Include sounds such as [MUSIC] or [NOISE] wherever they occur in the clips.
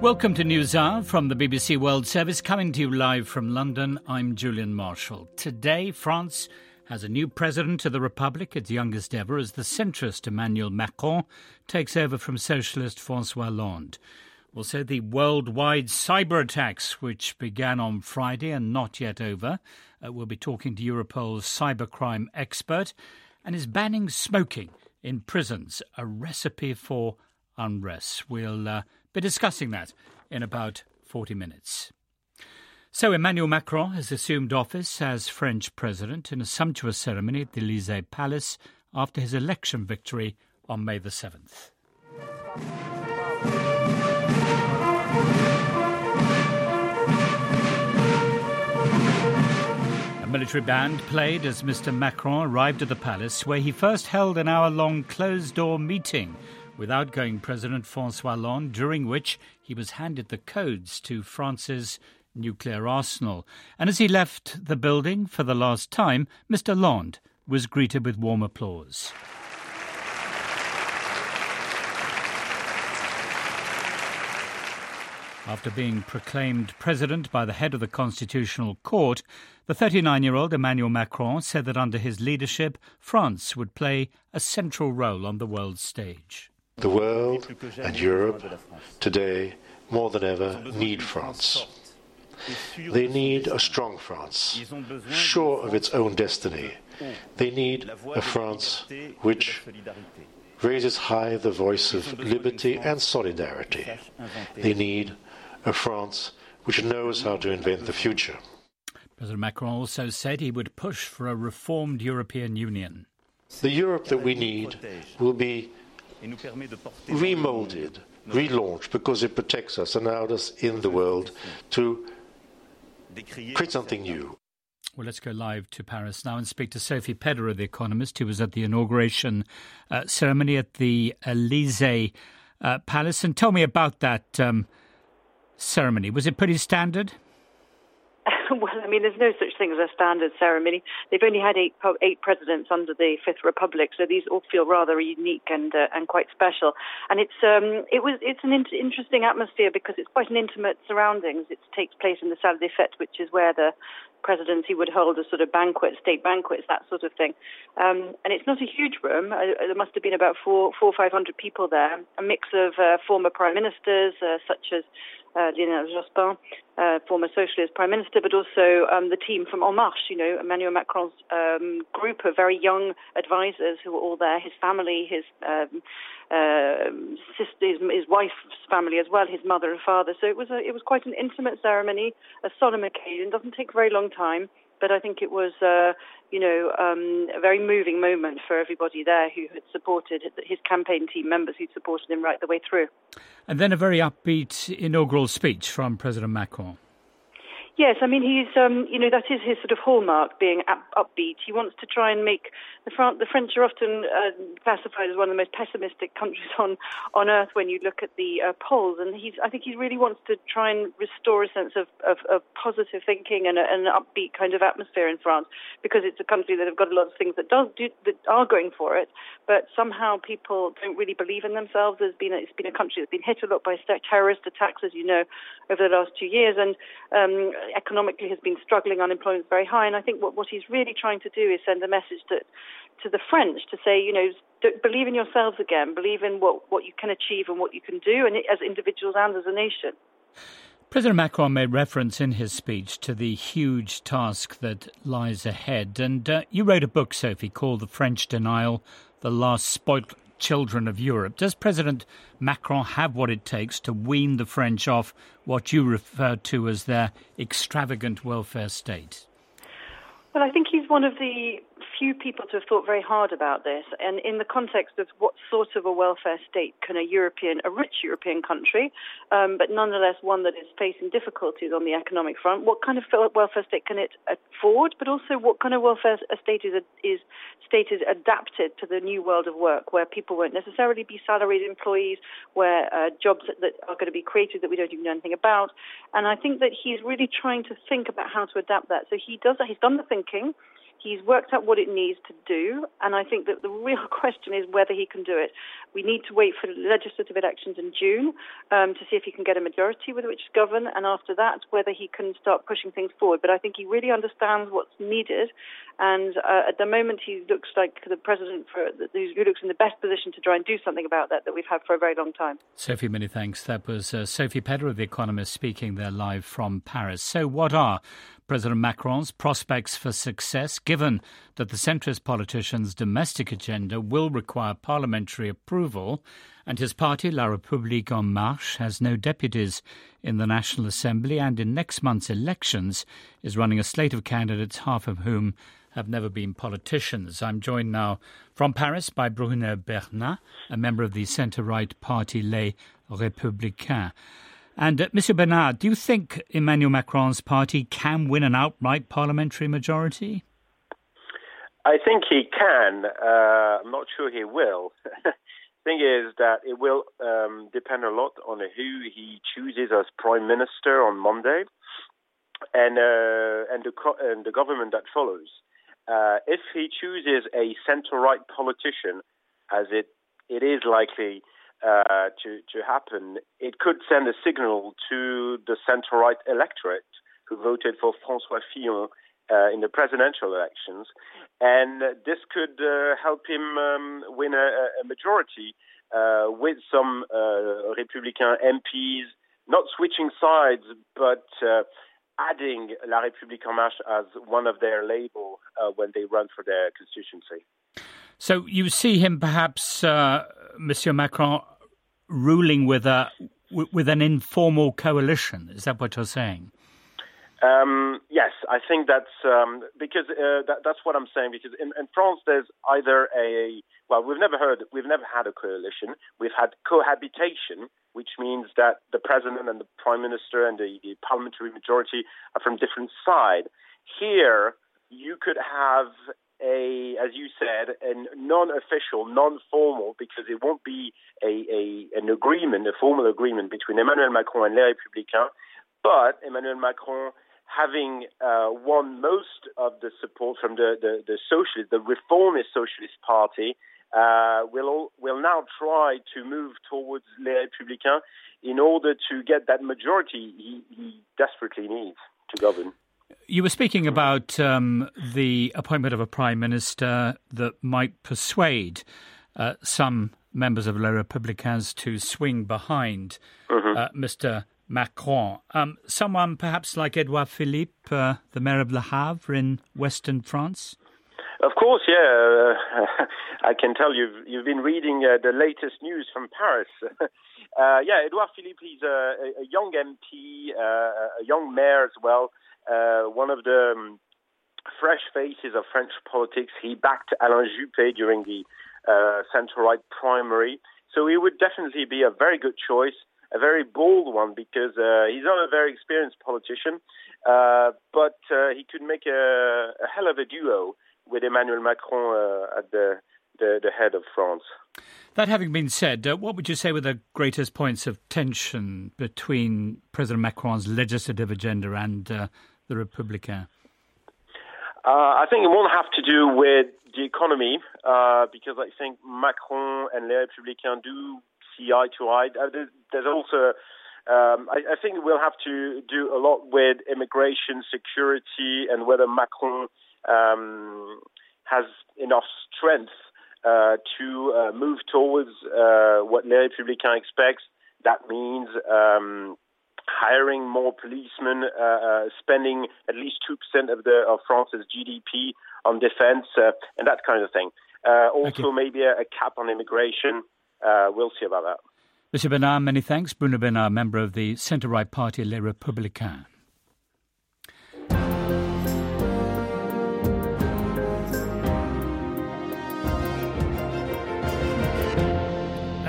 Welcome to News Hour from the BBC World Service, coming to you live from London. I'm Julian Marshall. Today, France has a new president of the Republic, its youngest ever, as the centrist Emmanuel Macron takes over from socialist Francois Hollande. Also, the worldwide cyber attacks, which began on Friday and not yet over. Uh, we'll be talking to Europol's cybercrime expert. And is banning smoking in prisons a recipe for unrest? We'll uh, be discussing that in about 40 minutes. So, Emmanuel Macron has assumed office as French president in a sumptuous ceremony at the Elysee Palace after his election victory on May the 7th. A military band played as Mr. Macron arrived at the palace, where he first held an hour long closed door meeting with outgoing President Francois Hollande, during which he was handed the codes to France's nuclear arsenal. And as he left the building for the last time, Mr. Hollande was greeted with warm applause. After being proclaimed president by the head of the Constitutional Court, the 39 year old Emmanuel Macron said that under his leadership, France would play a central role on the world stage. The world and Europe today, more than ever, need France. They need a strong France, sure of its own destiny. They need a France which raises high the voice of liberty and solidarity. They need a France which knows how to invent the future. President Macron also said he would push for a reformed European Union. The Europe that we need will be remolded, relaunched, because it protects us and allows us in the world to create something new. Well, let's go live to Paris now and speak to Sophie Pedder, the economist, who was at the inauguration uh, ceremony at the Elysee uh, Palace. And tell me about that um, ceremony. Was it pretty standard? [LAUGHS] well, I mean, there's no such thing as a standard ceremony. They've only had eight eight presidents under the Fifth Republic, so these all feel rather unique and uh, and quite special. And it's um, it was it's an in- interesting atmosphere because it's quite an intimate surroundings. It takes place in the Salle des Fêtes, which is where the presidency would hold a sort of banquet, state banquets, that sort of thing. Um, and it's not a huge room. Uh, there must have been about four, four, five hundred people there. A mix of uh, former prime ministers, uh, such as uh, Lionel Jospin, uh, former socialist prime minister, but also um, the team from En Marche, you know, Emmanuel Macron's um, group of very young advisors who were all there, his family, his um, uh, sister, his, his, wife's family as well, his mother and father. So it was a, it was quite an intimate ceremony, a solemn occasion. Doesn't take very long time but I think it was, uh, you know, um, a very moving moment for everybody there who had supported his campaign team members who supported him right the way through. And then a very upbeat inaugural speech from President Macron. Yes, I mean he's um, you know that is his sort of hallmark, being up, upbeat. He wants to try and make the, Fran- the French are often uh, classified as one of the most pessimistic countries on on earth when you look at the uh, polls, and he's I think he really wants to try and restore a sense of, of, of positive thinking and, a, an upbeat kind of atmosphere in France because it's a country that have got a lot of things that does do, that are going for it, but somehow people don't really believe in themselves. There's been a, it's been a country that's been hit a lot by terrorist attacks, as you know, over the last two years, and um, economically has been struggling, unemployment is very high, and I think what, what he's really trying to do is send a message to, to the French to say, you know, believe in yourselves again, believe in what, what you can achieve and what you can do, and as individuals and as a nation. President Macron made reference in his speech to the huge task that lies ahead. And uh, you wrote a book, Sophie, called The French Denial The Last Spoilt children of Europe. Does President Macron have what it takes to wean the French off what you refer to as their extravagant welfare state? Well, I think he's one of the few people to have thought very hard about this, and in the context of what sort of a welfare state can a European, a rich European country, um, but nonetheless one that is facing difficulties on the economic front, what kind of welfare state can it afford? But also, what kind of welfare state is is state is adapted to the new world of work, where people won't necessarily be salaried employees, where uh, jobs that, are going to be created that we don't even know anything about, and I think that he's really trying to think about how to adapt that. So he does. He's done the thinking. He's worked out what it needs to do, and I think that the real [LAUGHS] question is whether he can do it. We need to wait for legislative elections in June um, to see if he can get a majority with which to govern, and after that, whether he can start pushing things forward. But I think he really understands what's needed, and uh, at the moment, he looks like the president for, who looks in the best position to try and do something about that that we've had for a very long time. Sophie, many thanks. That was uh, Sophie Pedder of The Economist speaking there live from Paris. So, what are President Macron's prospects for success, given that the centrist politician's domestic agenda will require parliamentary approval, and his party, La République En Marche, has no deputies in the National Assembly, and in next month's elections is running a slate of candidates, half of whom have never been politicians. I'm joined now from Paris by Bruno Bernard, a member of the centre right party Les Républicains. And uh, Monsieur Bernard, do you think Emmanuel Macron's party can win an outright parliamentary majority? I think he can. Uh, I'm not sure he will. [LAUGHS] Thing is that it will um, depend a lot on who he chooses as prime minister on Monday, and uh, and the co- and the government that follows. Uh, if he chooses a centre-right politician, as it it is likely uh, to, to happen, it could send a signal to the centre right electorate who voted for Francois Fillon uh, in the presidential elections. And this could uh, help him um, win a, a majority uh, with some uh, Republican MPs not switching sides, but adding La République En Marche as one of their label when they run for their constituency. So you see him perhaps, uh, Monsieur Macron, ruling with a with an informal coalition. Is that what you're saying? Um, yes, I think that's um, because uh, that, that's what I'm saying. Because in, in, France, there's either a well, we've never heard, we've never had a coalition. We've had cohabitation, which means that the president and the prime minister and the, the parliamentary majority are from different sides. Here, you could have a, as you said, a non-official, non-formal, because it won't be a, a, an agreement, a formal agreement between Emmanuel Macron and Les Républicains, but Emmanuel Macron having uh, won most of the support from the, the, the socialist, the reformist socialist party, uh, will will now try to move towards Les Républicains in order to get that majority he, he desperately needs to govern. You were speaking about um, the appointment of a prime minister that might persuade uh, some members of Les Républicains to swing behind mm-hmm. uh, Mr. Macron. Um, someone perhaps like Edouard Philippe, uh, the mayor of Le Havre in western France? Of course, yeah. [LAUGHS] I can tell you've you've been reading uh, the latest news from Paris. [LAUGHS] Uh, yeah, Edouard Philippe, he's a, a young MP, uh, a young mayor as well uh, one of the um, fresh faces of French politics. He backed Alain Juppé during the uh, centre-right primary, so he would definitely be a very good choice, a very bold one because uh, he's not a very experienced politician, uh, but uh, he could make a, a, hell of a duo with Emmanuel Macron uh, at the, the, the head of France. That having been said, uh, what would you say were the greatest points of tension between President Macron's legislative agenda and the Republican? Uh, I think it won't have to do with the economy uh, because I think Macron and Les Républicains do see eye to eye. Uh, there's also, um, I, I, think we'll have to do a lot with immigration, security, and whether Macron um, has enough strength uh, to uh, move towards uh, what Les Républicains expects. That means um, hiring more policemen, uh, uh, spending at least two percent of the of France's GDP on defense, uh, and that kind of thing. Uh, also, maybe a, a, cap on immigration. Uh, we'll see about that. Monsieur Bernard, many thanks. Bruno Bernard, member of the centre right party Les Républicains.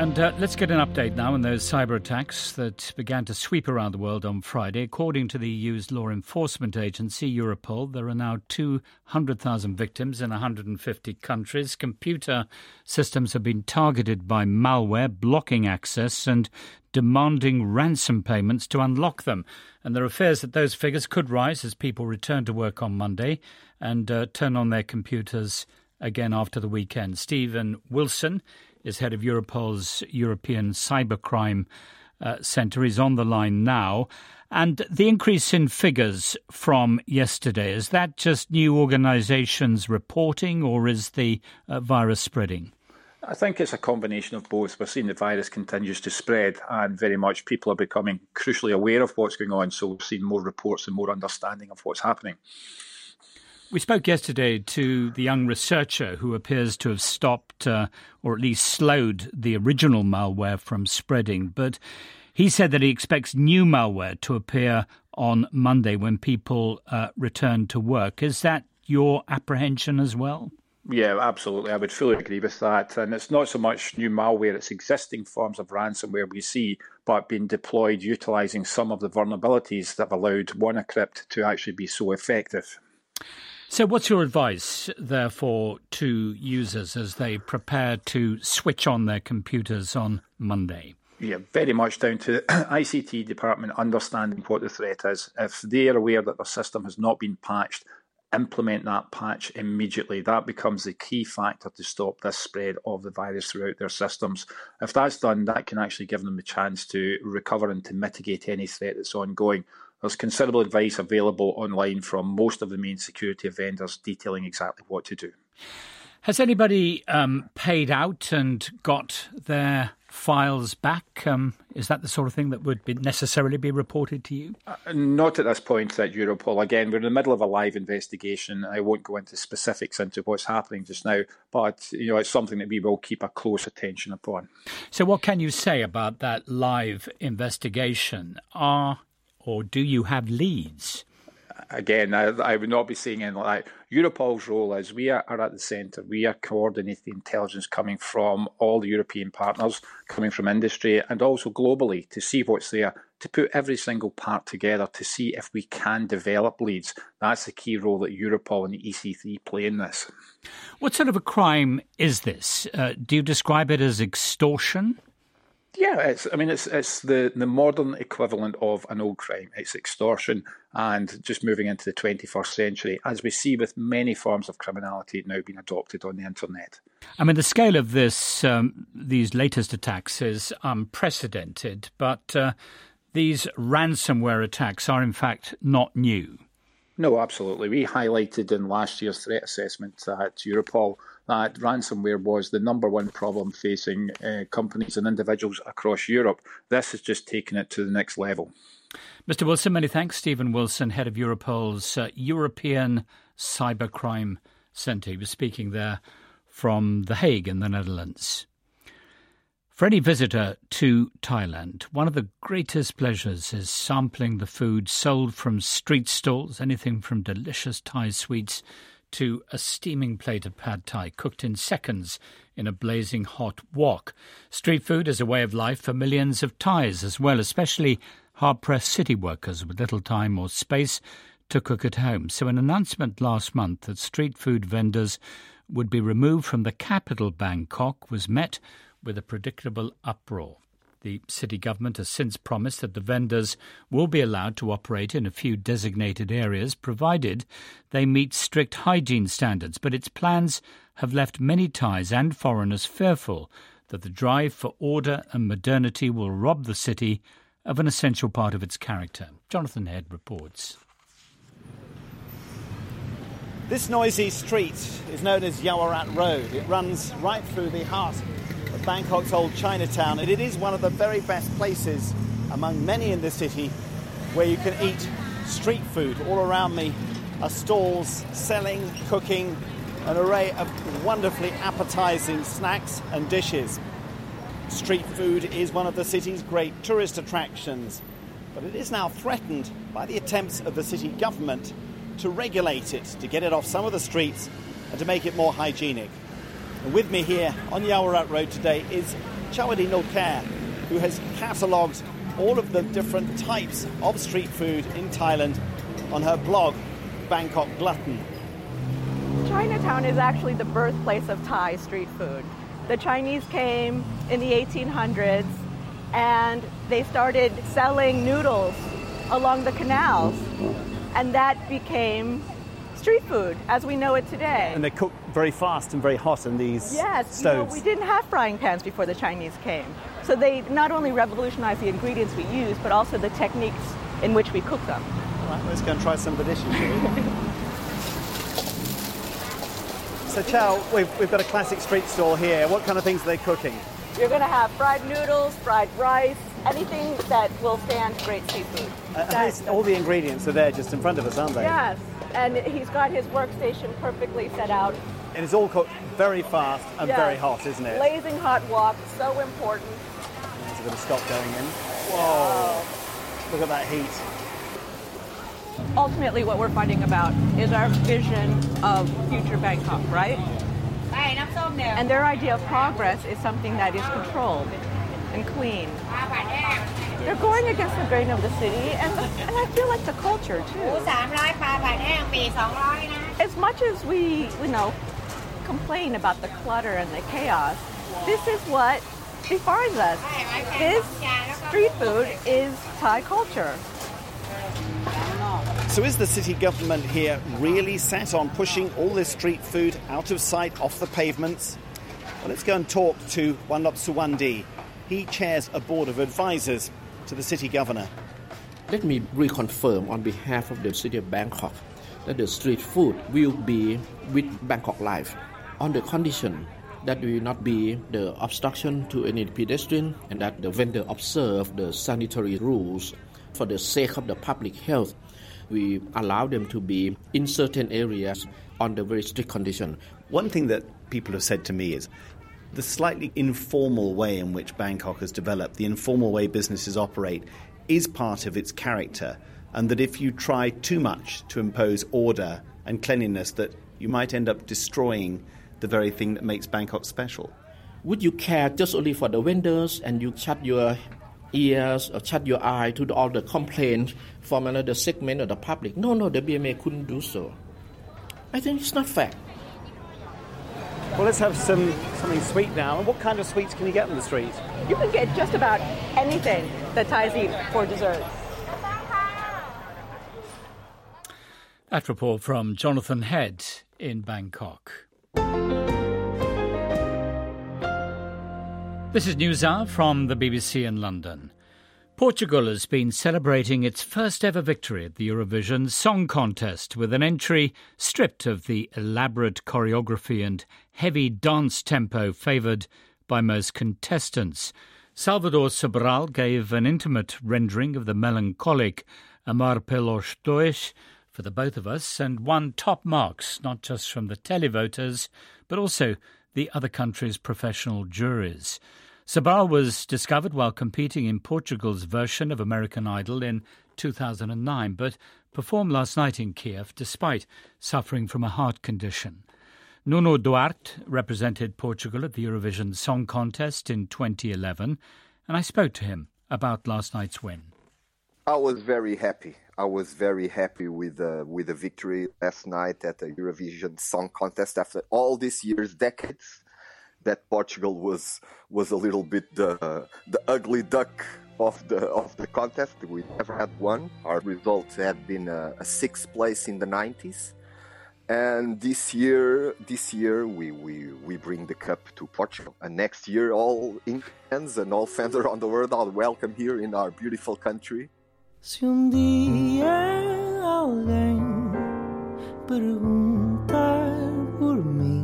And uh, let's get an update now on those cyber attacks that began to sweep around the world on Friday. According to the EU's law enforcement agency, Europol, there are now 200,000 victims in 150 countries. Computer systems have been targeted by malware, blocking access and demanding ransom payments to unlock them. And there are fears that those figures could rise as people return to work on Monday and uh, turn on their computers again after the weekend. Stephen Wilson is head of Europol's European Cybercrime uh, Centre. is on the line now. And the increase in figures from yesterday, is that just new organisations reporting or is the uh, virus spreading? I think it's a combination of both. We're seeing the virus continues to spread, and very much people are becoming crucially aware of what's going on. So we're seeing more reports and more understanding of what's happening. We spoke yesterday to the young researcher who appears to have stopped uh, or at least slowed the original malware from spreading, but he said that he expects new malware to appear on Monday when people uh, return to work. Is that your apprehension as well? Yeah, absolutely. I would fully agree with that. And it's not so much new malware, it's existing forms of ransomware we see, but being deployed utilizing some of the vulnerabilities that have allowed WannaCrypt to actually be so effective. So, what's your advice, therefore, to users as they prepare to switch on their computers on Monday? Yeah, very much down to the [CLEARS THROAT] ICT department understanding what the threat is. If they are aware that their system has not been patched, implement that patch immediately. That becomes the key factor to stop this spread of the virus throughout their systems. If that's done, that can actually give them the chance to recover and to mitigate any threat that's ongoing. There's considerable advice available online from most of the main security vendors detailing exactly what to do. Has anybody um, paid out and got their files back? Um, is that the sort of thing that would be necessarily be reported to you? Uh, not at this point at Europol. Again, we're in the middle of a live investigation. I won't go into specifics into what's happening just now, but you know it's something that we will keep a close attention upon. So, what can you say about that live investigation? Are or do you have leads? again, I, I, would not be saying anything like that. Europol's role is we are, are at the centre. We are coordinating the intelligence coming from all the European partners, coming from industry, and also globally to see what's there, to put every single part together to see if we can develop leads. That's the key role that Europol and the EC3 play in this. What sort of a crime is this? Uh, do you describe it as extortion? Yeah, it's. I mean, it's it's the the modern equivalent of an old crime. It's extortion, and just moving into the 21st century, as we see with many forms of criminality now being adopted on the internet. I mean, the scale of this um, these latest attacks is unprecedented, but uh, these ransomware attacks are in fact not new. No, absolutely. We highlighted in last year's threat assessment at Europol that ransomware was the number one problem facing uh, companies and individuals across Europe. This has just taken it to the next level. Mr. Wilson, many thanks. Stephen Wilson, head of Europol's uh, European Cybercrime Centre. He was speaking there from The Hague in the Netherlands. For any visitor to Thailand, one of the greatest pleasures is sampling the food sold from street stalls, anything from delicious Thai sweets to a steaming plate of pad thai cooked in seconds in a blazing hot wok. Street food is a way of life for millions of Thais as well, especially hard pressed city workers with little time or space to cook at home. So, an announcement last month that street food vendors would be removed from the capital, Bangkok, was met with a predictable uproar. The city government has since promised that the vendors will be allowed to operate in a few designated areas provided they meet strict hygiene standards, but its plans have left many Thais and foreigners fearful that the drive for order and modernity will rob the city of an essential part of its character. Jonathan Head reports. This noisy street is known as Yaowarat Road. It runs right through the heart of Bangkok's old Chinatown, and it is one of the very best places among many in the city where you can eat street food. All around me are stalls selling, cooking an array of wonderfully appetizing snacks and dishes. Street food is one of the city's great tourist attractions, but it is now threatened by the attempts of the city government to regulate it, to get it off some of the streets, and to make it more hygienic. And with me here on Yaowarat Road today is Chawadee Nualkhair, who has catalogued all of the different types of street food in Thailand on her blog, Bangkok Glutton. Chinatown is actually the birthplace of Thai street food. The Chinese came in the 1800s and they started selling noodles along the canals. And that became street food as we know it today. And they cook very fast and very hot in these yes, stoves. You know, we didn't have frying pans before the Chinese came. So they not only revolutionized the ingredients we use, but also the techniques in which we cook them. All right, let's go and try some of the dishes, So, Chow, we've, we've got a classic street stall here. What kind of things are they cooking? You're going to have fried noodles, fried rice, anything that will stand great seafood. Uh, all the ingredients are there just in front of us, aren't they? Yes, and he's got his workstation perfectly set out. And it's all cooked very fast and yes. very hot, isn't it? Blazing hot wok, so important. There's a bit of stock going in. Whoa! Look at that heat. Ultimately, what we're fighting about is our vision of future Bangkok, right? And their idea of progress is something that is controlled and clean. They're going against the grain of the city, and, and I feel like the culture too. As much as we, you know, complain about the clutter and the chaos, this is what defines us. This street food is Thai culture. So is the city government here really set on pushing all this street food out of sight, off the pavements? Well, let's go and talk to Wanlop Suwandee. He chairs a board of advisors to the city governor. Let me reconfirm on behalf of the city of Bangkok that the street food will be with Bangkok Life on the condition that will not be the obstruction to any pedestrian and that the vendor observe the sanitary rules for the sake of the public health we allow them to be in certain areas on the very strict condition. One thing that people have said to me is the slightly informal way in which Bangkok has developed, the informal way businesses operate, is part of its character, and that if you try too much to impose order and cleanliness, that you might end up destroying the very thing that makes Bangkok special. Would you care just only for the vendors and you shut your ears or shut your eye to all the complaints from another segment of the public. No, no, the BMA couldn't do so. I think it's not fair. Well, let's have some something sweet now. And what kind of sweets can you get on the street? You can get just about anything that Thais eat for dessert. That report from Jonathan Head in Bangkok. This is News Hour from the BBC in London. Portugal has been celebrating its first ever victory at the Eurovision Song Contest with an entry stripped of the elaborate choreography and heavy dance tempo favoured by most contestants. Salvador Sobral gave an intimate rendering of the melancholic Amar Pelos Dois for the both of us and won top marks, not just from the televoters, but also the other countries' professional juries. Sobral was discovered while competing in Portugal's version of American Idol in 2009, but performed last night in Kiev despite suffering from a heart condition. Nuno Duarte represented Portugal at the Eurovision Song Contest in 2011, and I spoke to him about last night's win. I was very happy. I was very happy with uh, with the victory last night at the Eurovision Song Contest after all these years, decades that Portugal was was a little bit the the ugly duck of the of the contest. We never had one. Our results had been a, a sixth place in the 90s, and this year this year we, we we bring the cup to Portugal. And next year, all fans and all fans around the world are welcome here in our beautiful country. Se um dia alguém perguntar por mim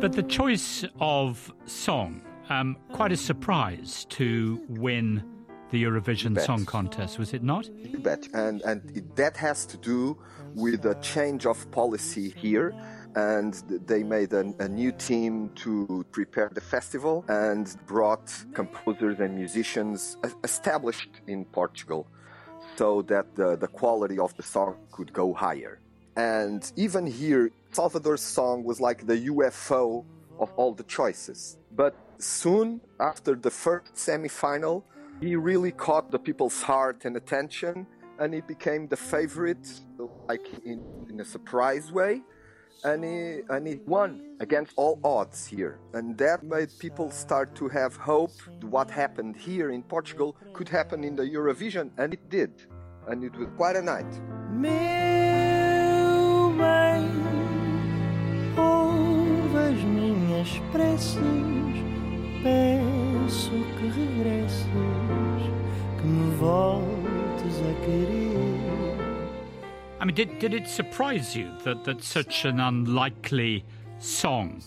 But the choice of song, um, quite a surprise to win the Eurovision Song Contest, was it not? You bet. And, and that has to do with a change of policy here. And they made a, a new team to prepare the festival and brought composers and musicians established in Portugal so that the, the quality of the song could go higher. And even here, Salvador's song was like the UFO of all the choices. But soon after the first semifinal, he really caught the people's heart and attention, and he became the favorite, like in, in a surprise way. And he, and he won against all odds here. And that made people start to have hope. What happened here in Portugal could happen in the Eurovision, and it did. And it was quite a night. Meu bem, ouve as minhas preces, peço que regresses, que me voltes a querer. I mean, did, did it surprise you that, that such an unlikely song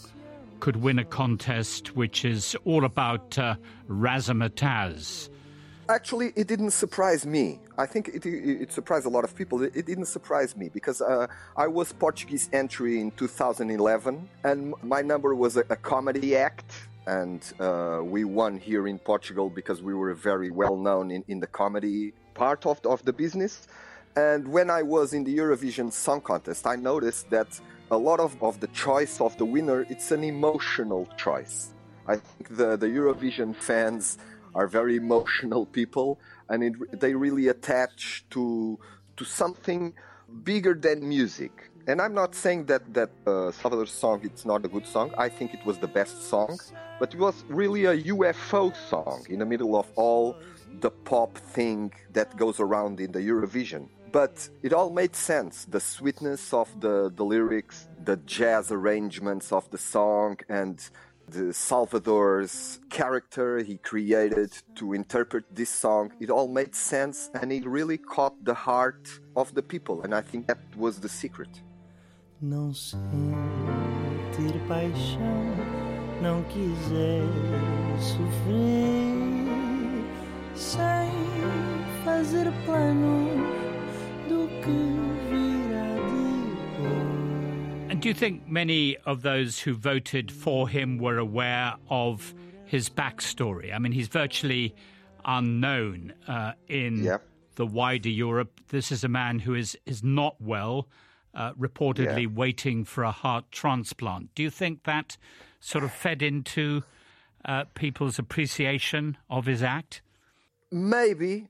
could win a contest which is all about uh, razzmatazz? Actually, it didn't surprise me. I think it, it, surprised a lot of people. It, it didn't surprise me because uh, I was Portuguese entry in 2011, and my number was a, a comedy act. And uh, we won here in Portugal because we were very well known in, in the comedy part of, of the business. And when I was in the Eurovision Song Contest, I noticed that a lot of, of the choice of the winner, it's an emotional choice. I think the, the Eurovision fans are very emotional people and it, they really attach to, to something bigger than music. And I'm not saying that that uh, Salvador's song it's not a good song. I think it was the best song, but it was really a UFO song in the middle of all the pop thing that goes around in the Eurovision but it all made sense. The sweetness of the, the lyrics, the jazz arrangements of the song, and the Salvador's character he created to interpret this song, it all made sense and it really caught the heart of the people. And I think that was the secret. Não sentir paixão, não quiser sofrer, sem fazer planos. And do you think many of those who voted for him were aware of his backstory? I mean, he's virtually unknown uh, in yeah. the wider Europe. This is a man who is, is not well, uh, reportedly yeah. waiting for a heart transplant. Do you think that sort of fed into uh, people's appreciation of his act? Maybe,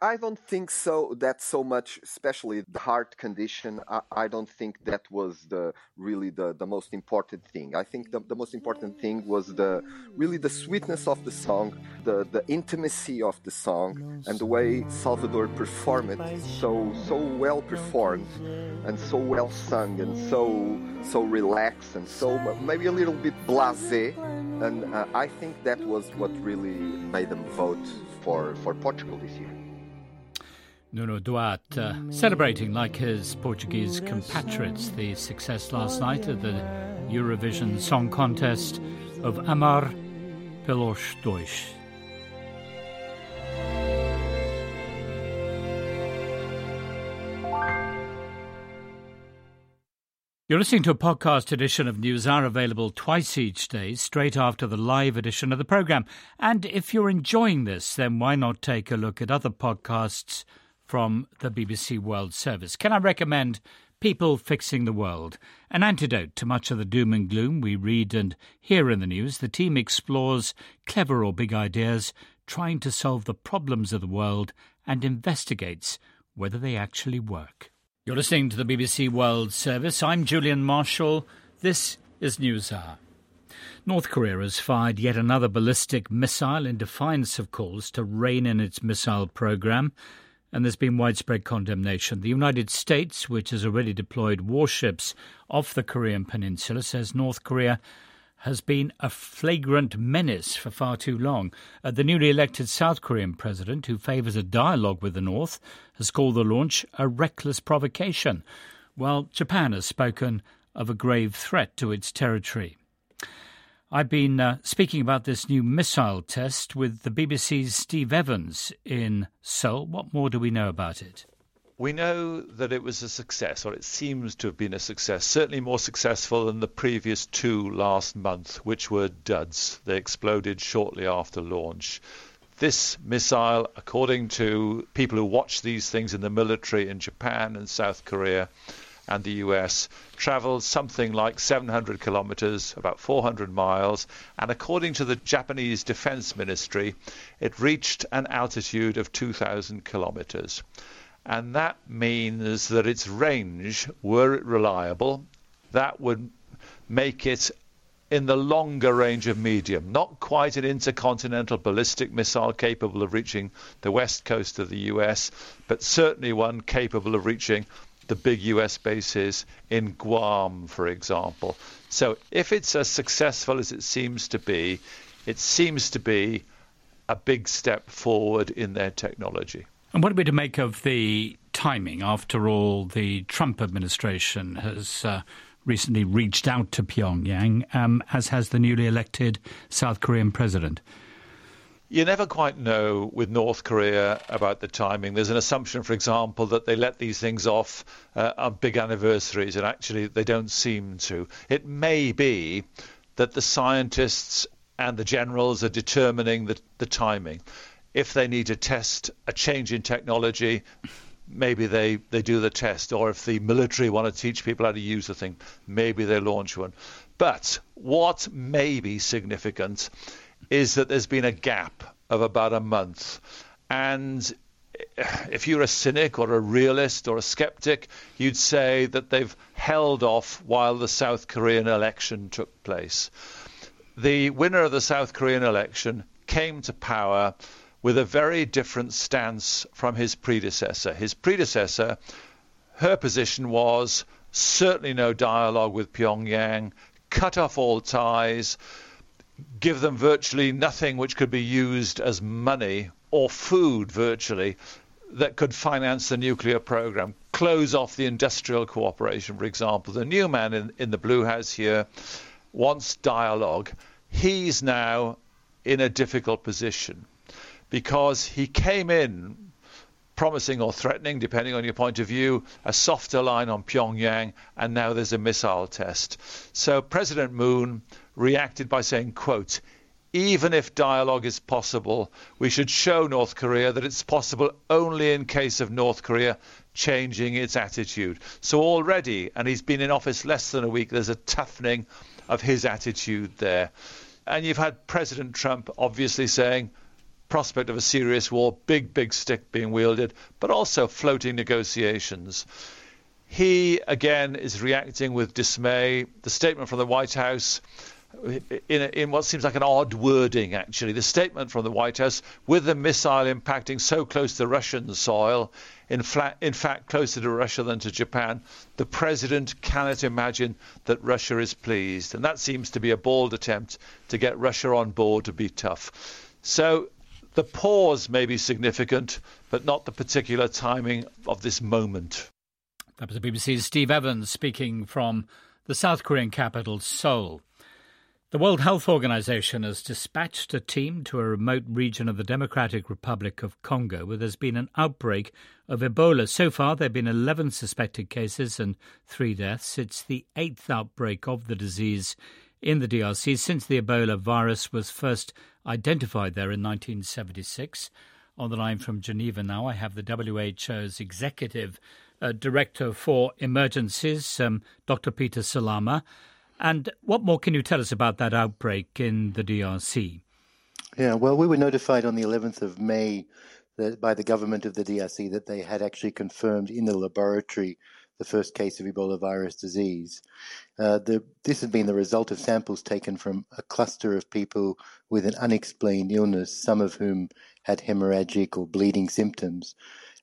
I don't think so. That so much, especially the heart condition. I, I, don't think that was the really the, the most important thing. I think the, the most important thing was the really the sweetness of the song, the the intimacy of the song, and the way Salvador performed it. So so well performed, and so well sung, and so so relaxed, and so maybe a little bit blasé. And uh, I think that was what really made them vote for for Portugal this year. Nuno Duarte uh, celebrating like his Portuguese compatriots the success last night of the Eurovision Song Contest of Amar pelos dois. You're listening to a podcast edition of News Hour available twice each day, straight after the live edition of the programme. And if you're enjoying this, then why not take a look at other podcasts from the BBC World Service. Can I recommend People Fixing the World? An antidote to much of the doom and gloom we read and hear in the news. The team explores clever or big ideas, trying to solve the problems of the world, and investigates whether they actually work. You're listening to the BBC World Service. I'm Julian Marshall. This is News Hour. North Korea has fired yet another ballistic missile in defiance of calls to rein in its missile program and there's been widespread condemnation. The United States, which has already deployed warships off the Korean peninsula, says North Korea has been a flagrant menace for far too long. Uh, the newly elected South Korean president, who favours a dialogue with the North, has called the launch a reckless provocation, while Japan has spoken of a grave threat to its territory. I've been uh, speaking about this new missile test with the BBC's Steve Evans in Seoul. What more do we know about it? We know that it was a success, or it seems to have been a success, certainly more successful than the previous two last month, which were duds. They exploded shortly after launch. This missile, according to people who watch these things in the military in Japan and South Korea, and the US traveled something like 700 kilometers, about 400 miles, and according to the Japanese Defense Ministry, it reached an altitude of 2,000 kilometers. And that means that its range, were it reliable, that would make it in the longer range of medium, not quite an intercontinental ballistic missile capable of reaching the west coast of the US, but certainly one capable of reaching the big US bases in Guam, for example. So if it's as successful as it seems to be, it seems to be a big step forward in their technology. And what are we to make of the timing? After all, the Trump administration has uh, recently reached out to Pyongyang, um, as has the newly elected South Korean president. You never quite know with North Korea about the timing. There's an assumption, for example, that they let these things off uh, on big anniversaries, and actually they don't seem to. It may be that the scientists and the generals are determining the, the timing. If they need to test a change in technology, maybe they, they do the test, or if the military want to teach people how to use the thing, maybe they launch one. But what may be significant is that there's been a gap of about a month. And if you're a cynic or a realist or a skeptic, you'd say that they've held off while the South Korean election took place. The winner of the South Korean election came to power with a very different stance from his predecessor. His predecessor, her position was certainly no dialogue with Pyongyang, cut off all ties, give them virtually nothing which could be used as money or food virtually that could finance the nuclear program, close off the industrial cooperation, for example. The new man in, in the Blue House here wants dialogue. He's now in a difficult position because he came in promising or threatening, depending on your point of view, a softer line on Pyongyang, and now there's a missile test. So President Moon reacted by saying, quote, even if dialogue is possible, we should show North Korea that it's possible only in case of North Korea changing its attitude. So already, and he's been in office less than a week, there's a toughening of his attitude there. And you've had President Trump obviously saying, prospect of a serious war, big, big stick being wielded, but also floating negotiations. He, again, is reacting with dismay. The statement from the White House, in, in, what seems like an odd wording, actually, the statement from the White House, with the missile impacting so close to Russian soil, in, flat, in fact, closer to Russia than to Japan, the president cannot imagine that Russia is pleased. And that seems to be a bold attempt to get Russia on board to be tough. So the pause may be significant, but not the particular timing of this moment. That was the BBC's Steve Evans speaking from the South Korean capital, Seoul. The World Health Organization has dispatched a team to a remote region of the Democratic Republic of Congo where there's been an outbreak of Ebola. So far, there have been 11 suspected cases and three deaths. It's the eighth outbreak of the disease in the DRC since the Ebola virus was first identified there in 1976. On the line from Geneva now, I have the WHO's executive uh, director for emergencies, um, Dr. Peter Salama. And what more can you tell us about that outbreak in the DRC? Yeah, well, we were notified on the 11th of May by the government of the DRC that they had actually confirmed in the laboratory the first case of Ebola virus disease. Uh, the, this has been the result of samples taken from a cluster of people with an unexplained illness, some of whom had hemorrhagic or bleeding symptoms.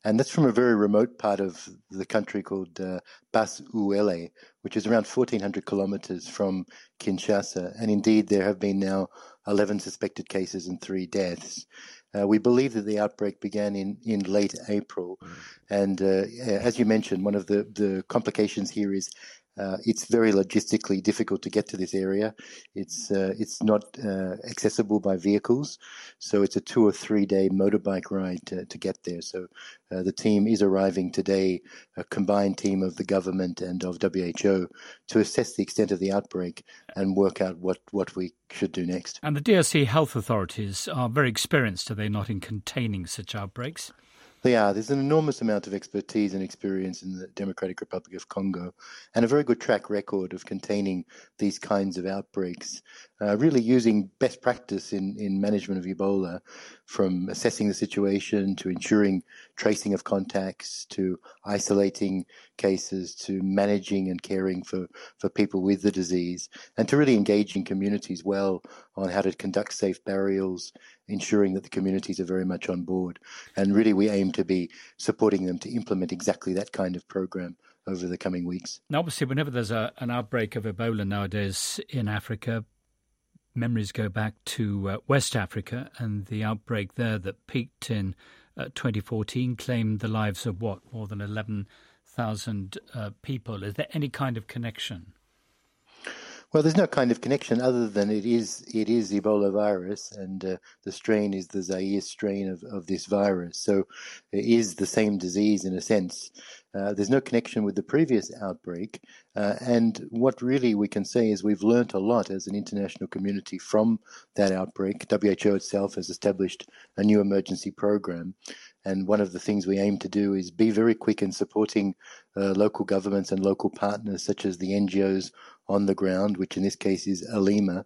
And that's from a very remote part of the country called uh, Bas Uele, which is around 1,400 kilometers from Kinshasa. And indeed, there have been now 11 suspected cases and three deaths. Uh, we believe that the outbreak began in, in late April. Mm. And uh, as you mentioned, one of the, the complications here is uh, it's very logistically difficult to get to this area. It's uh, it's not uh, accessible by vehicles, so it's a two or three day motorbike ride to, to get there. So uh, the team is arriving today, a combined team of the government and of WHO, to assess the extent of the outbreak and work out what, what we should do next. And the DRC health authorities are very experienced, are they not, in containing such outbreaks? They are. There's an enormous amount of expertise and experience in the Democratic Republic of Congo and a very good track record of containing these kinds of outbreaks, uh, really using best practice in, in management of Ebola, from assessing the situation to ensuring tracing of contacts to isolating cases to managing and caring for, for people with the disease and to really engaging communities well on how to conduct safe burials, ensuring that the communities are very much on board. And really, we aim to be supporting them to implement exactly that kind of program over the coming weeks. Now, obviously, whenever there's a, an outbreak of Ebola nowadays in Africa, memories go back to uh, West Africa and the outbreak there that peaked in uh, 2014 claimed the lives of what more than 11,000 uh, people. Is there any kind of connection? Well, there's no kind of connection other than it is it is Ebola virus, and uh, the strain is the Zaire strain of, of this virus. So it is the same disease in a sense. Uh, there's no connection with the previous outbreak. Uh, and what really we can say is we've learnt a lot as an international community from that outbreak. WHO itself has established a new emergency program. And one of the things we aim to do is be very quick in supporting uh, local governments and local partners, such as the NGOs on the ground, which in this case is Alima,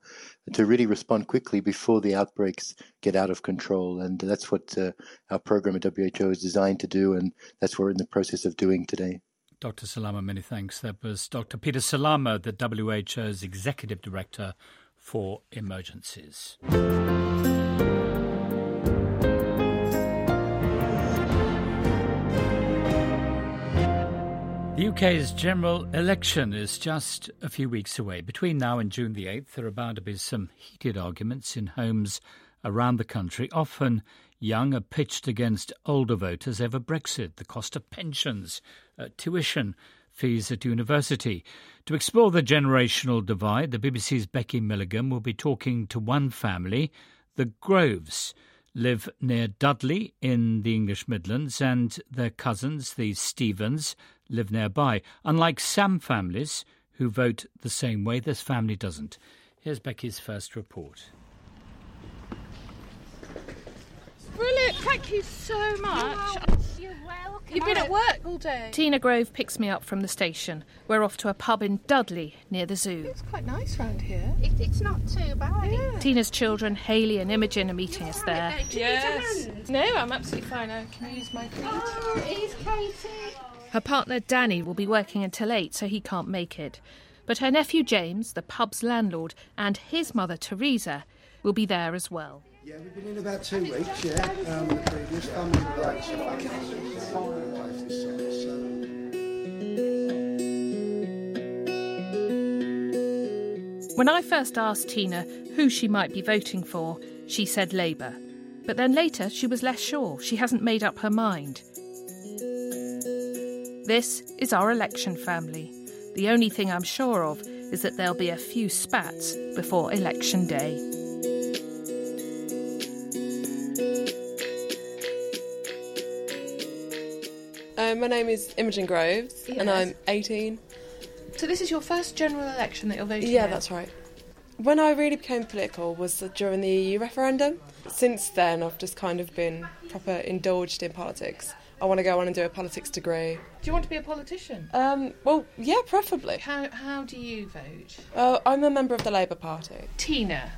to really respond quickly before the outbreaks get out of control. And that's what uh, our program at WHO is designed to do, and that's what we're in the process of doing today. Dr. Salama, many thanks. That was Dr. Peter Salama, the WHO's Executive Director for Emergencies. UK's general election is just a few weeks away. Between now and June the 8th, there are bound to be some heated arguments in homes around the country. Often young are pitched against older voters over Brexit, the cost of pensions, uh, tuition, fees at university. To explore the generational divide, the BBC's Becky Milligan will be talking to one family, the Groves live near Dudley in the English Midlands, and their cousins, the Stevens, live nearby. Unlike some families who vote the same way, this family doesn't. Here's Becky's first report. Brilliant, thank you so much. You're welcome. You've been at work all day. Tina Grove picks me up from the station. We're off to a pub in Dudley near the zoo. It's quite nice round here. It, it's not too bad. Yeah. Tina's children, Haley and Imogen, are meeting us there. Yes. No, I'm absolutely fine. I can use my feet. Oh, here's Katie. Her partner Danny will be working until 8, so he can't make it. But her nephew James, the pub's landlord, and his mother Teresa will be there as well. Yeah, we've been in about two weeks, yeah. Um, the previous family place. When I first asked Tina who she might be voting for, she said Labour. But then later she was less sure. She hasn't made up her mind. This is our election family. The only thing I'm sure of is that there'll be a few spats before election day. Uh, my name is Imogen Groves, and I'm 18. So this is your first general election that you're voting Yeah, in? that's right. When I really became political was during the EU referendum. Since then, I've just kind of been proper indulged in politics. I want to go on and do a politics degree. Do you want to be a politician? Um, well, yeah, preferably. How, how do you vote? Uh, I'm a member of the Labour Party. Tina,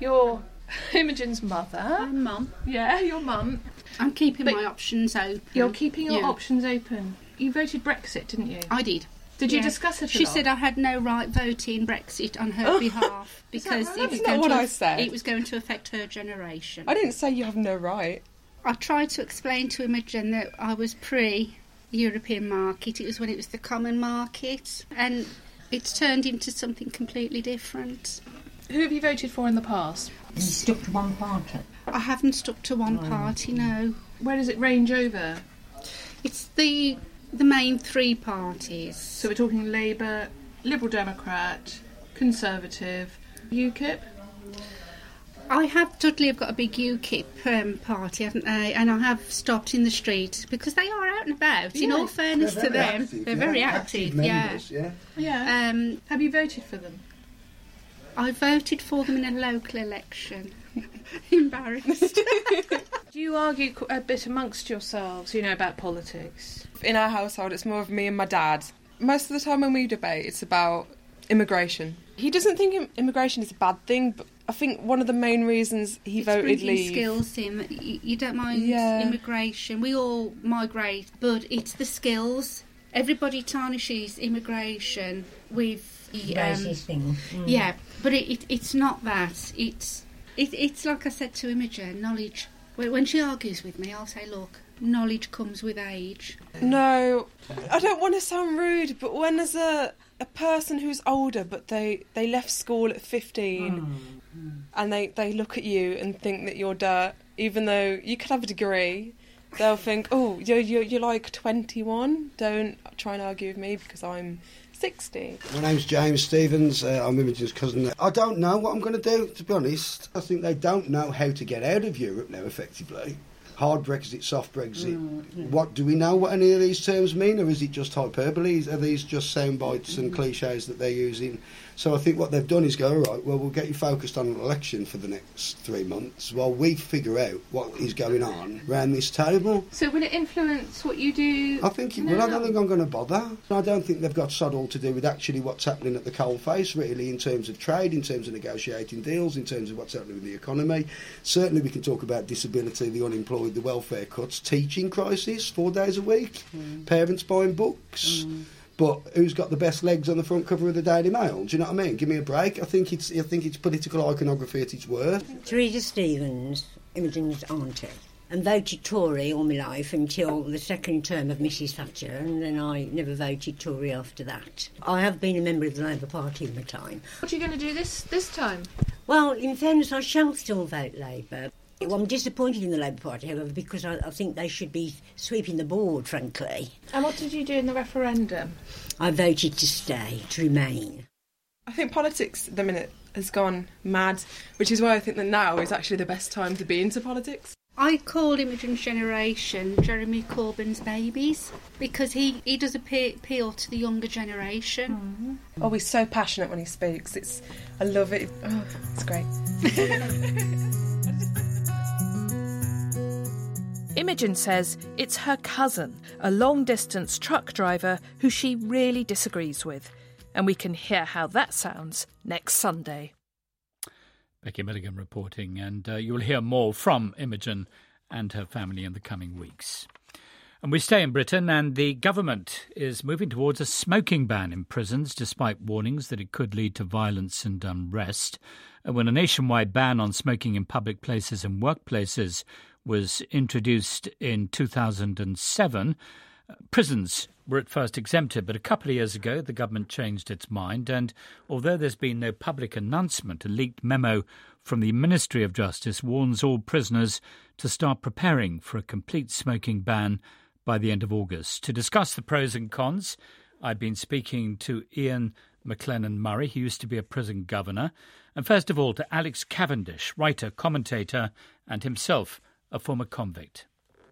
you're [LAUGHS] Imogen's mother. I'm mum. Yeah, [LAUGHS] your mum. I'm keeping But my options open. You're keeping your Yeah. options open. You voted Brexit, didn't you? I did. Did you Yeah. discuss it a She lot? said I had no right voting Brexit on her [LAUGHS] behalf because right? it was That's going not what to I said. it was going to affect her generation. I didn't say you have no right. I tried to explain to Imogen that I was pre European market. It was when it was the common market, and it's turned into something completely different. Who have you voted for in the past? You stuck to one party. I haven't stuck to one party, no. Where does it range over? It's the the main three parties. So we're talking Labour, Liberal Democrat, Conservative, UKIP. I have Dudley have got a big UKIP um, party, haven't they? And I have stopped in the street because they are out and about. In all fairness to them, active, they're yeah. very Active active. members, yeah. Yeah. Um, Have you voted for them? I voted for them in a local election. [LAUGHS] Embarrassed. [LAUGHS] Do you argue a bit amongst yourselves, you know, about politics? In our household, it's more of me and my dad. Most of the time when we debate, it's about immigration. He doesn't think immigration is a bad thing, but I think one of the main reasons he It's voted bringing leave. skills in. You, you don't mind Yeah. immigration. We all migrate, but it's the skills everybody tarnishes immigration with the, um, thing. Mm. Yeah, but it, it, it's not that. It's it, it's like I said to Imogen, knowledge. When she argues with me, I'll say, look, knowledge comes with age. No, I don't want to sound rude, but when there's a a person who's older, but they they left school at fifteen, mm. and they they look at you and think that you're dirt, even though you could have a degree. They'll think, oh, you're, you're, you're like 21. Don't try and argue with me because I'm 60. My name's James Stevens. Uh, I'm Imogen's cousin. I don't know what I'm going to do, to be honest. I think they don't know how to get out of Europe now, effectively. Hard Brexit, soft Brexit. Mm, What do we know what any of these terms mean, or is it just hyperbole? Are these just sound bites mm. and cliches that they're using? So I think what they've done is go, all right, well, we'll get you focused on an election for the next three months while we figure out what is going on around this table. So will it influence what you do? I think it will. I don't think I'm going to bother. I don't think they've got sod all to do with actually what's happening at the coalface, really, in terms of trade, in terms of negotiating deals, in terms of what's happening with the economy. Certainly, we can talk about disability, the unemployed, the welfare cuts, teaching crisis, four days a week, mm. parents buying books. Mm but who's got the best legs on the front cover of the Daily Mail? Do you know what I mean? Give me a break. I think it's I think it's political iconography at its worst. Teresa Stevens, Imogen's auntie, and voted Tory all my life until the second term of Mrs Thatcher, and then I never voted Tory after that. I have been a member of the Labour Party in my time. What are you going to do this this time? Well, in fairness, I shall still vote Labour. Well, I'm disappointed in the Labour Party, however, because I, I, think they should be sweeping the board, frankly. And what did you do in the referendum? I voted to stay, to remain. I think politics at the minute has gone mad, which is why I think that now is actually the best time to be into politics. I call Imogen's generation Jeremy Corbyn's babies because he, he does appeal to the younger generation. Mm-hmm. Oh, he's so passionate when he speaks. It's I love it. Oh, it's great. [LAUGHS] Imogen says it's her cousin, a long distance truck driver who she really disagrees with. And we can hear how that sounds next Sunday. Becky Milligan reporting, and uh, you'll hear more from Imogen and her family in the coming weeks. And we stay in Britain, and the government is moving towards a smoking ban in prisons, despite warnings that it could lead to violence and unrest. And when a nationwide ban on smoking in public places and workplaces was introduced in 2007, prisons were at first exempted, but a couple of years ago the government changed its mind. And although there's been no public announcement, a leaked memo from the Ministry of Justice warns all prisoners to start preparing for a complete smoking ban by the end of August. To discuss the pros and cons, I've been speaking to Ian McLennan Murray, who used to be a prison governor, and first of all to Alex Cavendish, writer, commentator, and himself a former convict.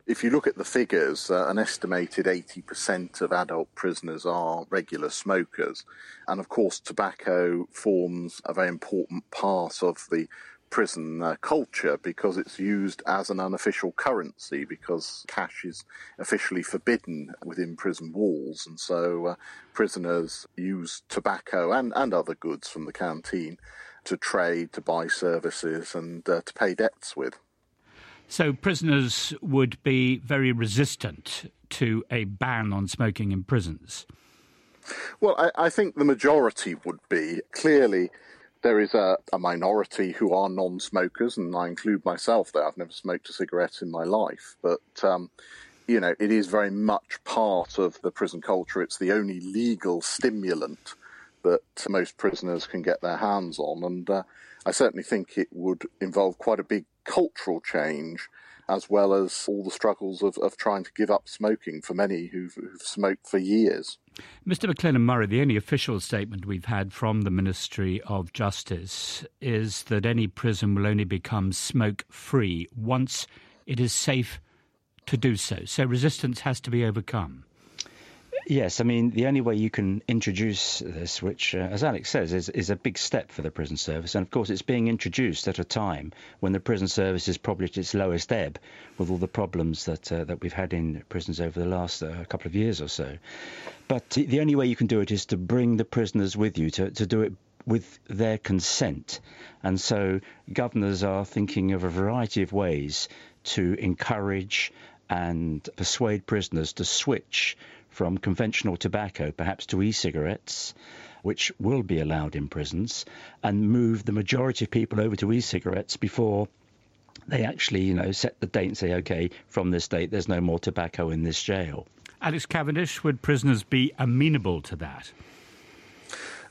If you look at the figures, uh, an estimated 80% of adult prisoners are regular smokers. And of course, tobacco forms a very important part of the prison uh, culture because it's used as an unofficial currency because cash is officially forbidden within prison walls. And so uh, prisoners use tobacco and, and other goods from the canteen to trade, to buy services, and uh, to pay debts with. So prisoners would be very resistant to a ban on smoking in prisons. Well, I, I think the majority would be. Clearly, there is a, a minority who are non smokers, and I include myself there. I've never smoked a cigarette in my life. But, um, you know, it is very much part of the prison culture. It's the only legal stimulant that most prisoners can get their hands on. And uh, I certainly think it would involve quite a big cultural change as well as all the struggles of, of trying to give up smoking for many who've, who've smoked for years. Mr. McLennan Murray, the only official statement we've had from the Ministry of Justice is that any prison will only become smoke free once it is safe to do so. So resistance has to be overcome. Yes, I mean, the only way you can introduce this, which, uh, as Alex says, is, is a big step for the prison service. And of course, it's being introduced at a time when the prison service is probably at its lowest ebb with all the problems that, uh, that we've had in prisons over the last uh, couple of years or so. But the only way you can do it is to bring the prisoners with you, to, to do it with their consent. And so governors are thinking of a variety of ways to encourage and persuade prisoners to switch from conventional tobacco, perhaps to e cigarettes, which will be allowed in prisons, and move the majority of people over to e cigarettes before they actually, you know, set the date and say, okay, from this date, there's no more tobacco in this jail. Alex Cavendish, would prisoners be amenable to that?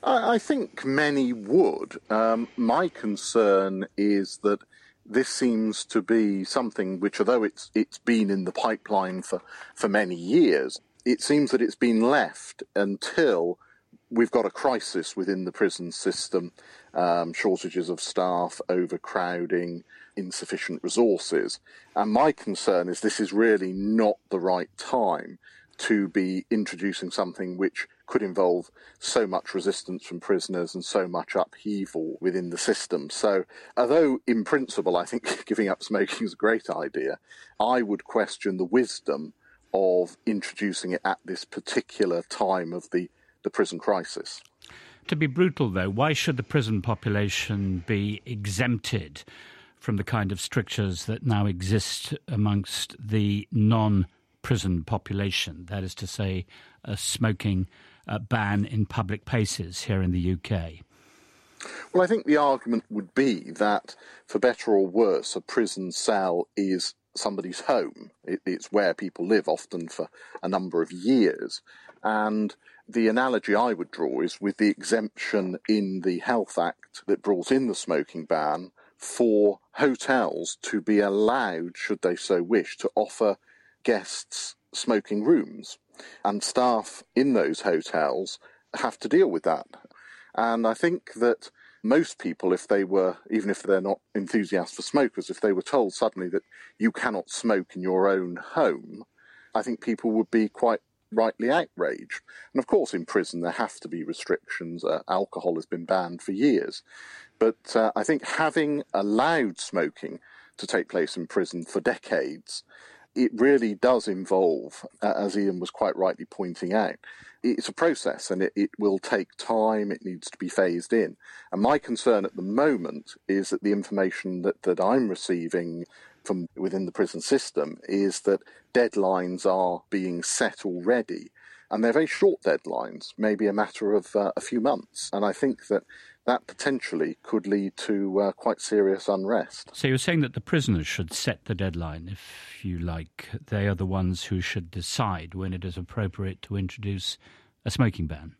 I, I think many would. Um, my concern is that this seems to be something which, although it's it's been in the pipeline for, for many years, it seems that it's been left until we've got a crisis within the prison system, um, shortages of staff, overcrowding, insufficient resources. And my concern is this is really not the right time to be introducing something which could involve so much resistance from prisoners and so much upheaval within the system. So, although in principle I think [LAUGHS] giving up smoking is a great idea, I would question the wisdom of introducing it at this particular time of the, the prison crisis. To be brutal, though, why should the prison population be exempted from the kind of strictures that now exist amongst the non prison population? That is to say, a smoking uh, ban in public places here in the UK? Well, I think the argument would be that, for better or worse, a prison cell is somebody's home. It, it's where people live, often for a number of years. And the analogy I would draw is with the exemption in the Health Act that brought in the smoking ban for hotels to be allowed, should they so wish, to offer guests smoking rooms and staff in those hotels have to deal with that. And I think that most people, if they were, even if they're not enthusiasts for smokers, if they were told suddenly that you cannot smoke in your own home, I think people would be quite rightly outraged. And of course, in prison, there have to be restrictions. Uh, alcohol has been banned for years. But uh, I think having allowed smoking to take place in prison for decades it really does involve, as Ian was quite rightly pointing out, it's a process and it, it will take time, it needs to be phased in. And my concern at the moment is that the information that, that I'm receiving from within the prison system is that deadlines are being set already. And they're very short deadlines, maybe a matter of uh, a few months. And I think that that potentially could lead to uh, quite serious unrest. So you're saying that the prisoners should set the deadline, if you like. They are the ones who should decide when it is appropriate to introduce a smoking ban.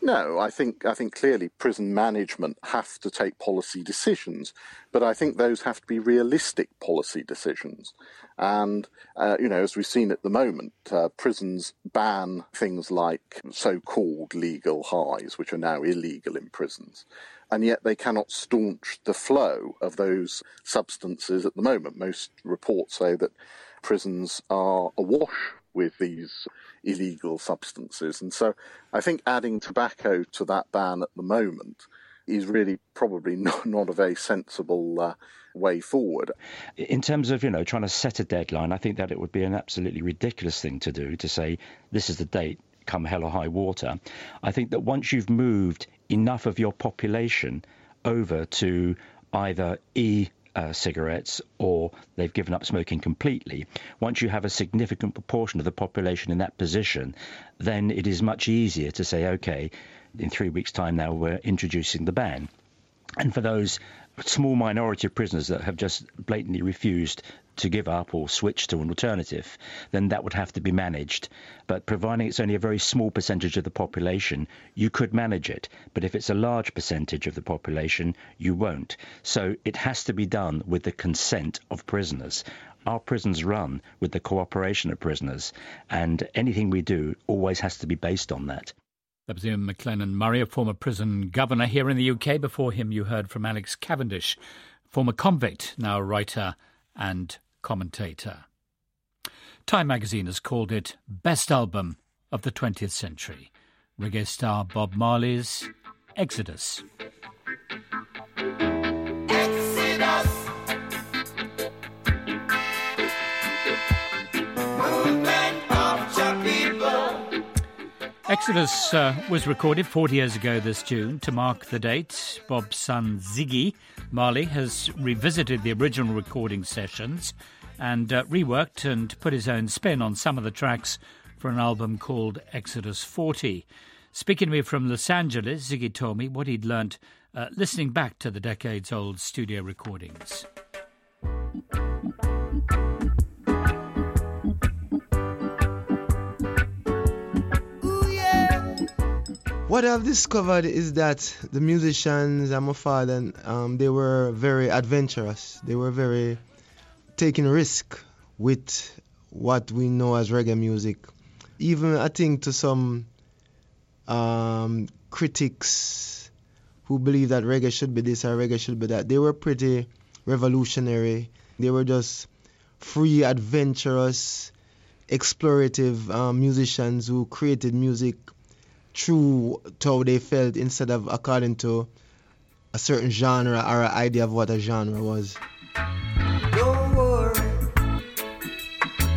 No, I think I think clearly prison management have to take policy decisions, but I think those have to be realistic policy decisions. And uh, you know, as we've seen at the moment, uh, prisons ban things like so-called legal highs, which are now illegal in prisons, and yet they cannot staunch the flow of those substances at the moment. Most reports say that prisons are awash with these illegal substances. And so I think adding tobacco to that ban at the moment is really probably [LAUGHS] not, not a very sensible uh, way forward. In terms of, you know, trying to set a deadline, I think that it would be an absolutely ridiculous thing to do to say this is the date, come hell or high water. I think that once you've moved enough of your population over to either e uh, cigarettes or they've given up smoking completely. Once you have a significant proportion of the population in that position, then it is much easier to say, okay, in three weeks' time now we're introducing the ban. And for those small minority of prisoners that have just blatantly refused to give up or switch to an alternative, then that would have to be managed. But providing it's only a very small percentage of the population, you could manage it. But if it's a large percentage of the population, you won't. So it has to be done with the consent of prisoners. Our prisons run with the cooperation of prisoners, and anything we do always has to be based on that. That was Ian McLennan Murray, a former prison governor here in the UK. Before him, you heard from Alex Cavendish, former convict, now writer and commentator. Time magazine has called it Best Album of the 20th Century. Reggae star Bob Marley's Exodus. Exodus uh, was recorded 40 years ago this June. To mark the date, Bob's son Ziggy Marley has revisited the original recording sessions and uh, reworked and put his own spin on some of the tracks for an album called Exodus 40. Speaking to me from Los Angeles, Ziggy told me what he'd learnt uh, listening back to the decades old studio recordings. What I've discovered is that the musicians and my father, um, they were very adventurous. They were very taking risk with what we know as reggae music. Even I think to some um, critics who believe that reggae should be this or reggae should be that, they were pretty revolutionary. They were just free, adventurous, explorative um, musicians who created music true to how they felt instead of according to a certain genre or an idea of what a genre was. Don't worry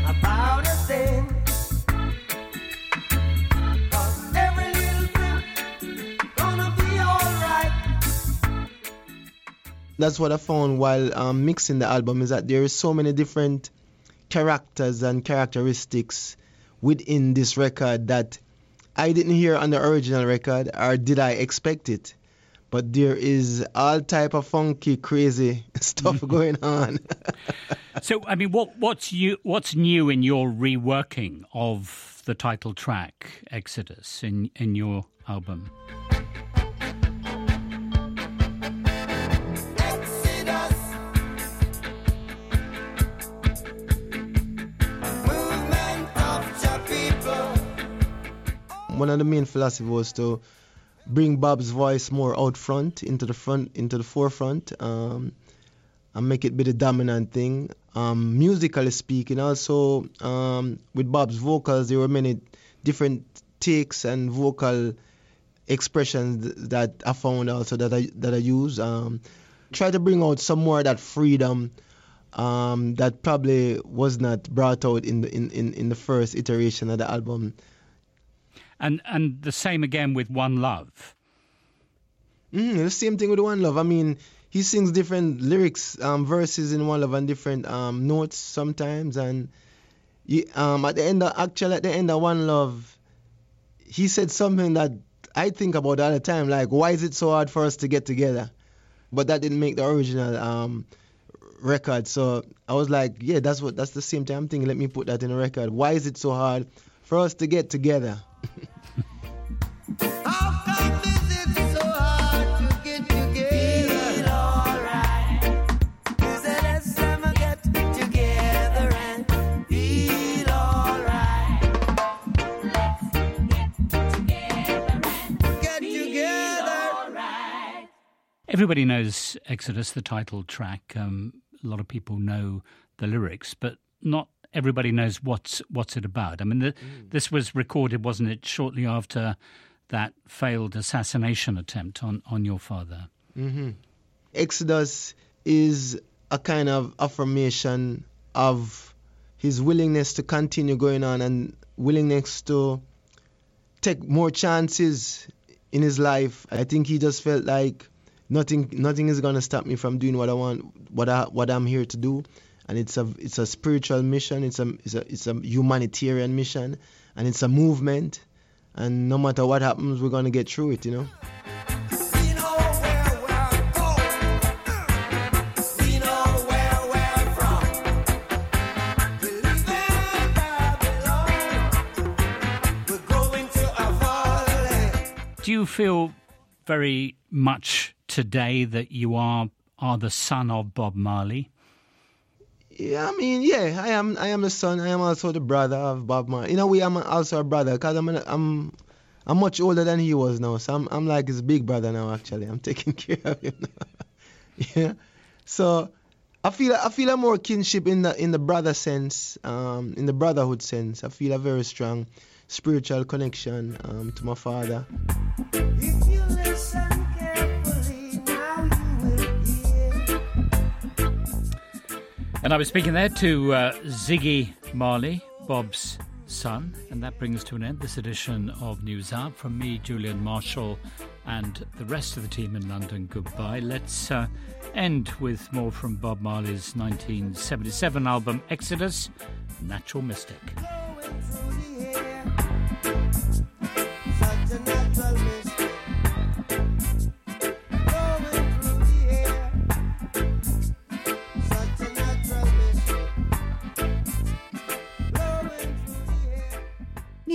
about a thing. every little thing gonna be alright. That's what I found while um, mixing the album is that there is so many different characters and characteristics within this record that I didn't hear on the original record, or did I expect it? But there is all type of funky, crazy [LAUGHS] stuff [LAUGHS] going on. so, I mean, what what's you what's new in your reworking of the title track Exodus in in your album? One of the main philosophy was to bring Bob's voice more out front, into the front, into the forefront, um, and make it be the dominant thing. Um, musically speaking, also um, with Bob's vocals, there were many different takes and vocal expressions that I found also that I that I use. Um, try to bring out some more of that freedom um, that probably was not brought out in the in, in, in the first iteration of the album and and the same again with One Love. Mm, the same thing with One Love. I mean, he sings different lyrics, um, verses in One Love, and different um, notes sometimes. And he, um, at the end, of, actually, at the end of One Love, he said something that I think about all the time, like, "Why is it so hard for us to get together?" But that didn't make the original um, record. So I was like, "Yeah, that's what. That's the same time I'm thinking. Let me put that in a record. Why is it so hard for us to [LAUGHS] get together?" Everybody knows Exodus, the title track. Um, a lot of people know the lyrics, but not everybody knows what's what's it about. I mean, the, mm. this was recorded, wasn't it, shortly after that failed assassination attempt on, on your father? Mm-hmm. Exodus is a kind of affirmation of his willingness to continue going on and willingness to take more chances in his life. I think he just felt like nothing nothing is gonna stop me from doing what I want, what I what I'm here to do and it's a it's a spiritual mission. It's a it's a it's a humanitarian mission, and it's a movement. And no matter what happens, we're gonna get through it. You know. Do you feel very much today that you are are the son of Bob Marley? Yeah, I mean, yeah, I am. I am the son. I am also the brother of Bob Marley. You know, we I'm also a brother because I'm, I'm, I'm much older than he was now. So I'm, I'm like his big brother now. Actually, I'm [LAUGHS] taking care of him. [LAUGHS] yeah. So I feel, I feel a more kinship in the, in the brother sense, um, in the brotherhood sense. I feel a very strong spiritual connection um, to my father. And I was speaking there to uh, Ziggy Marley, Bob's son, and that brings to an end this edition of NewsHour. From me, Julian Marshall, and the rest of the team in London, goodbye. Let's uh, end with more from Bob Marley's 1977 album Exodus, Natural Mystic.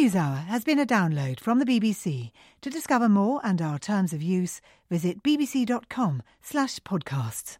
NewsHour has been a download from the BBC. To discover more and our terms of use, visit bbc.com/podcasts.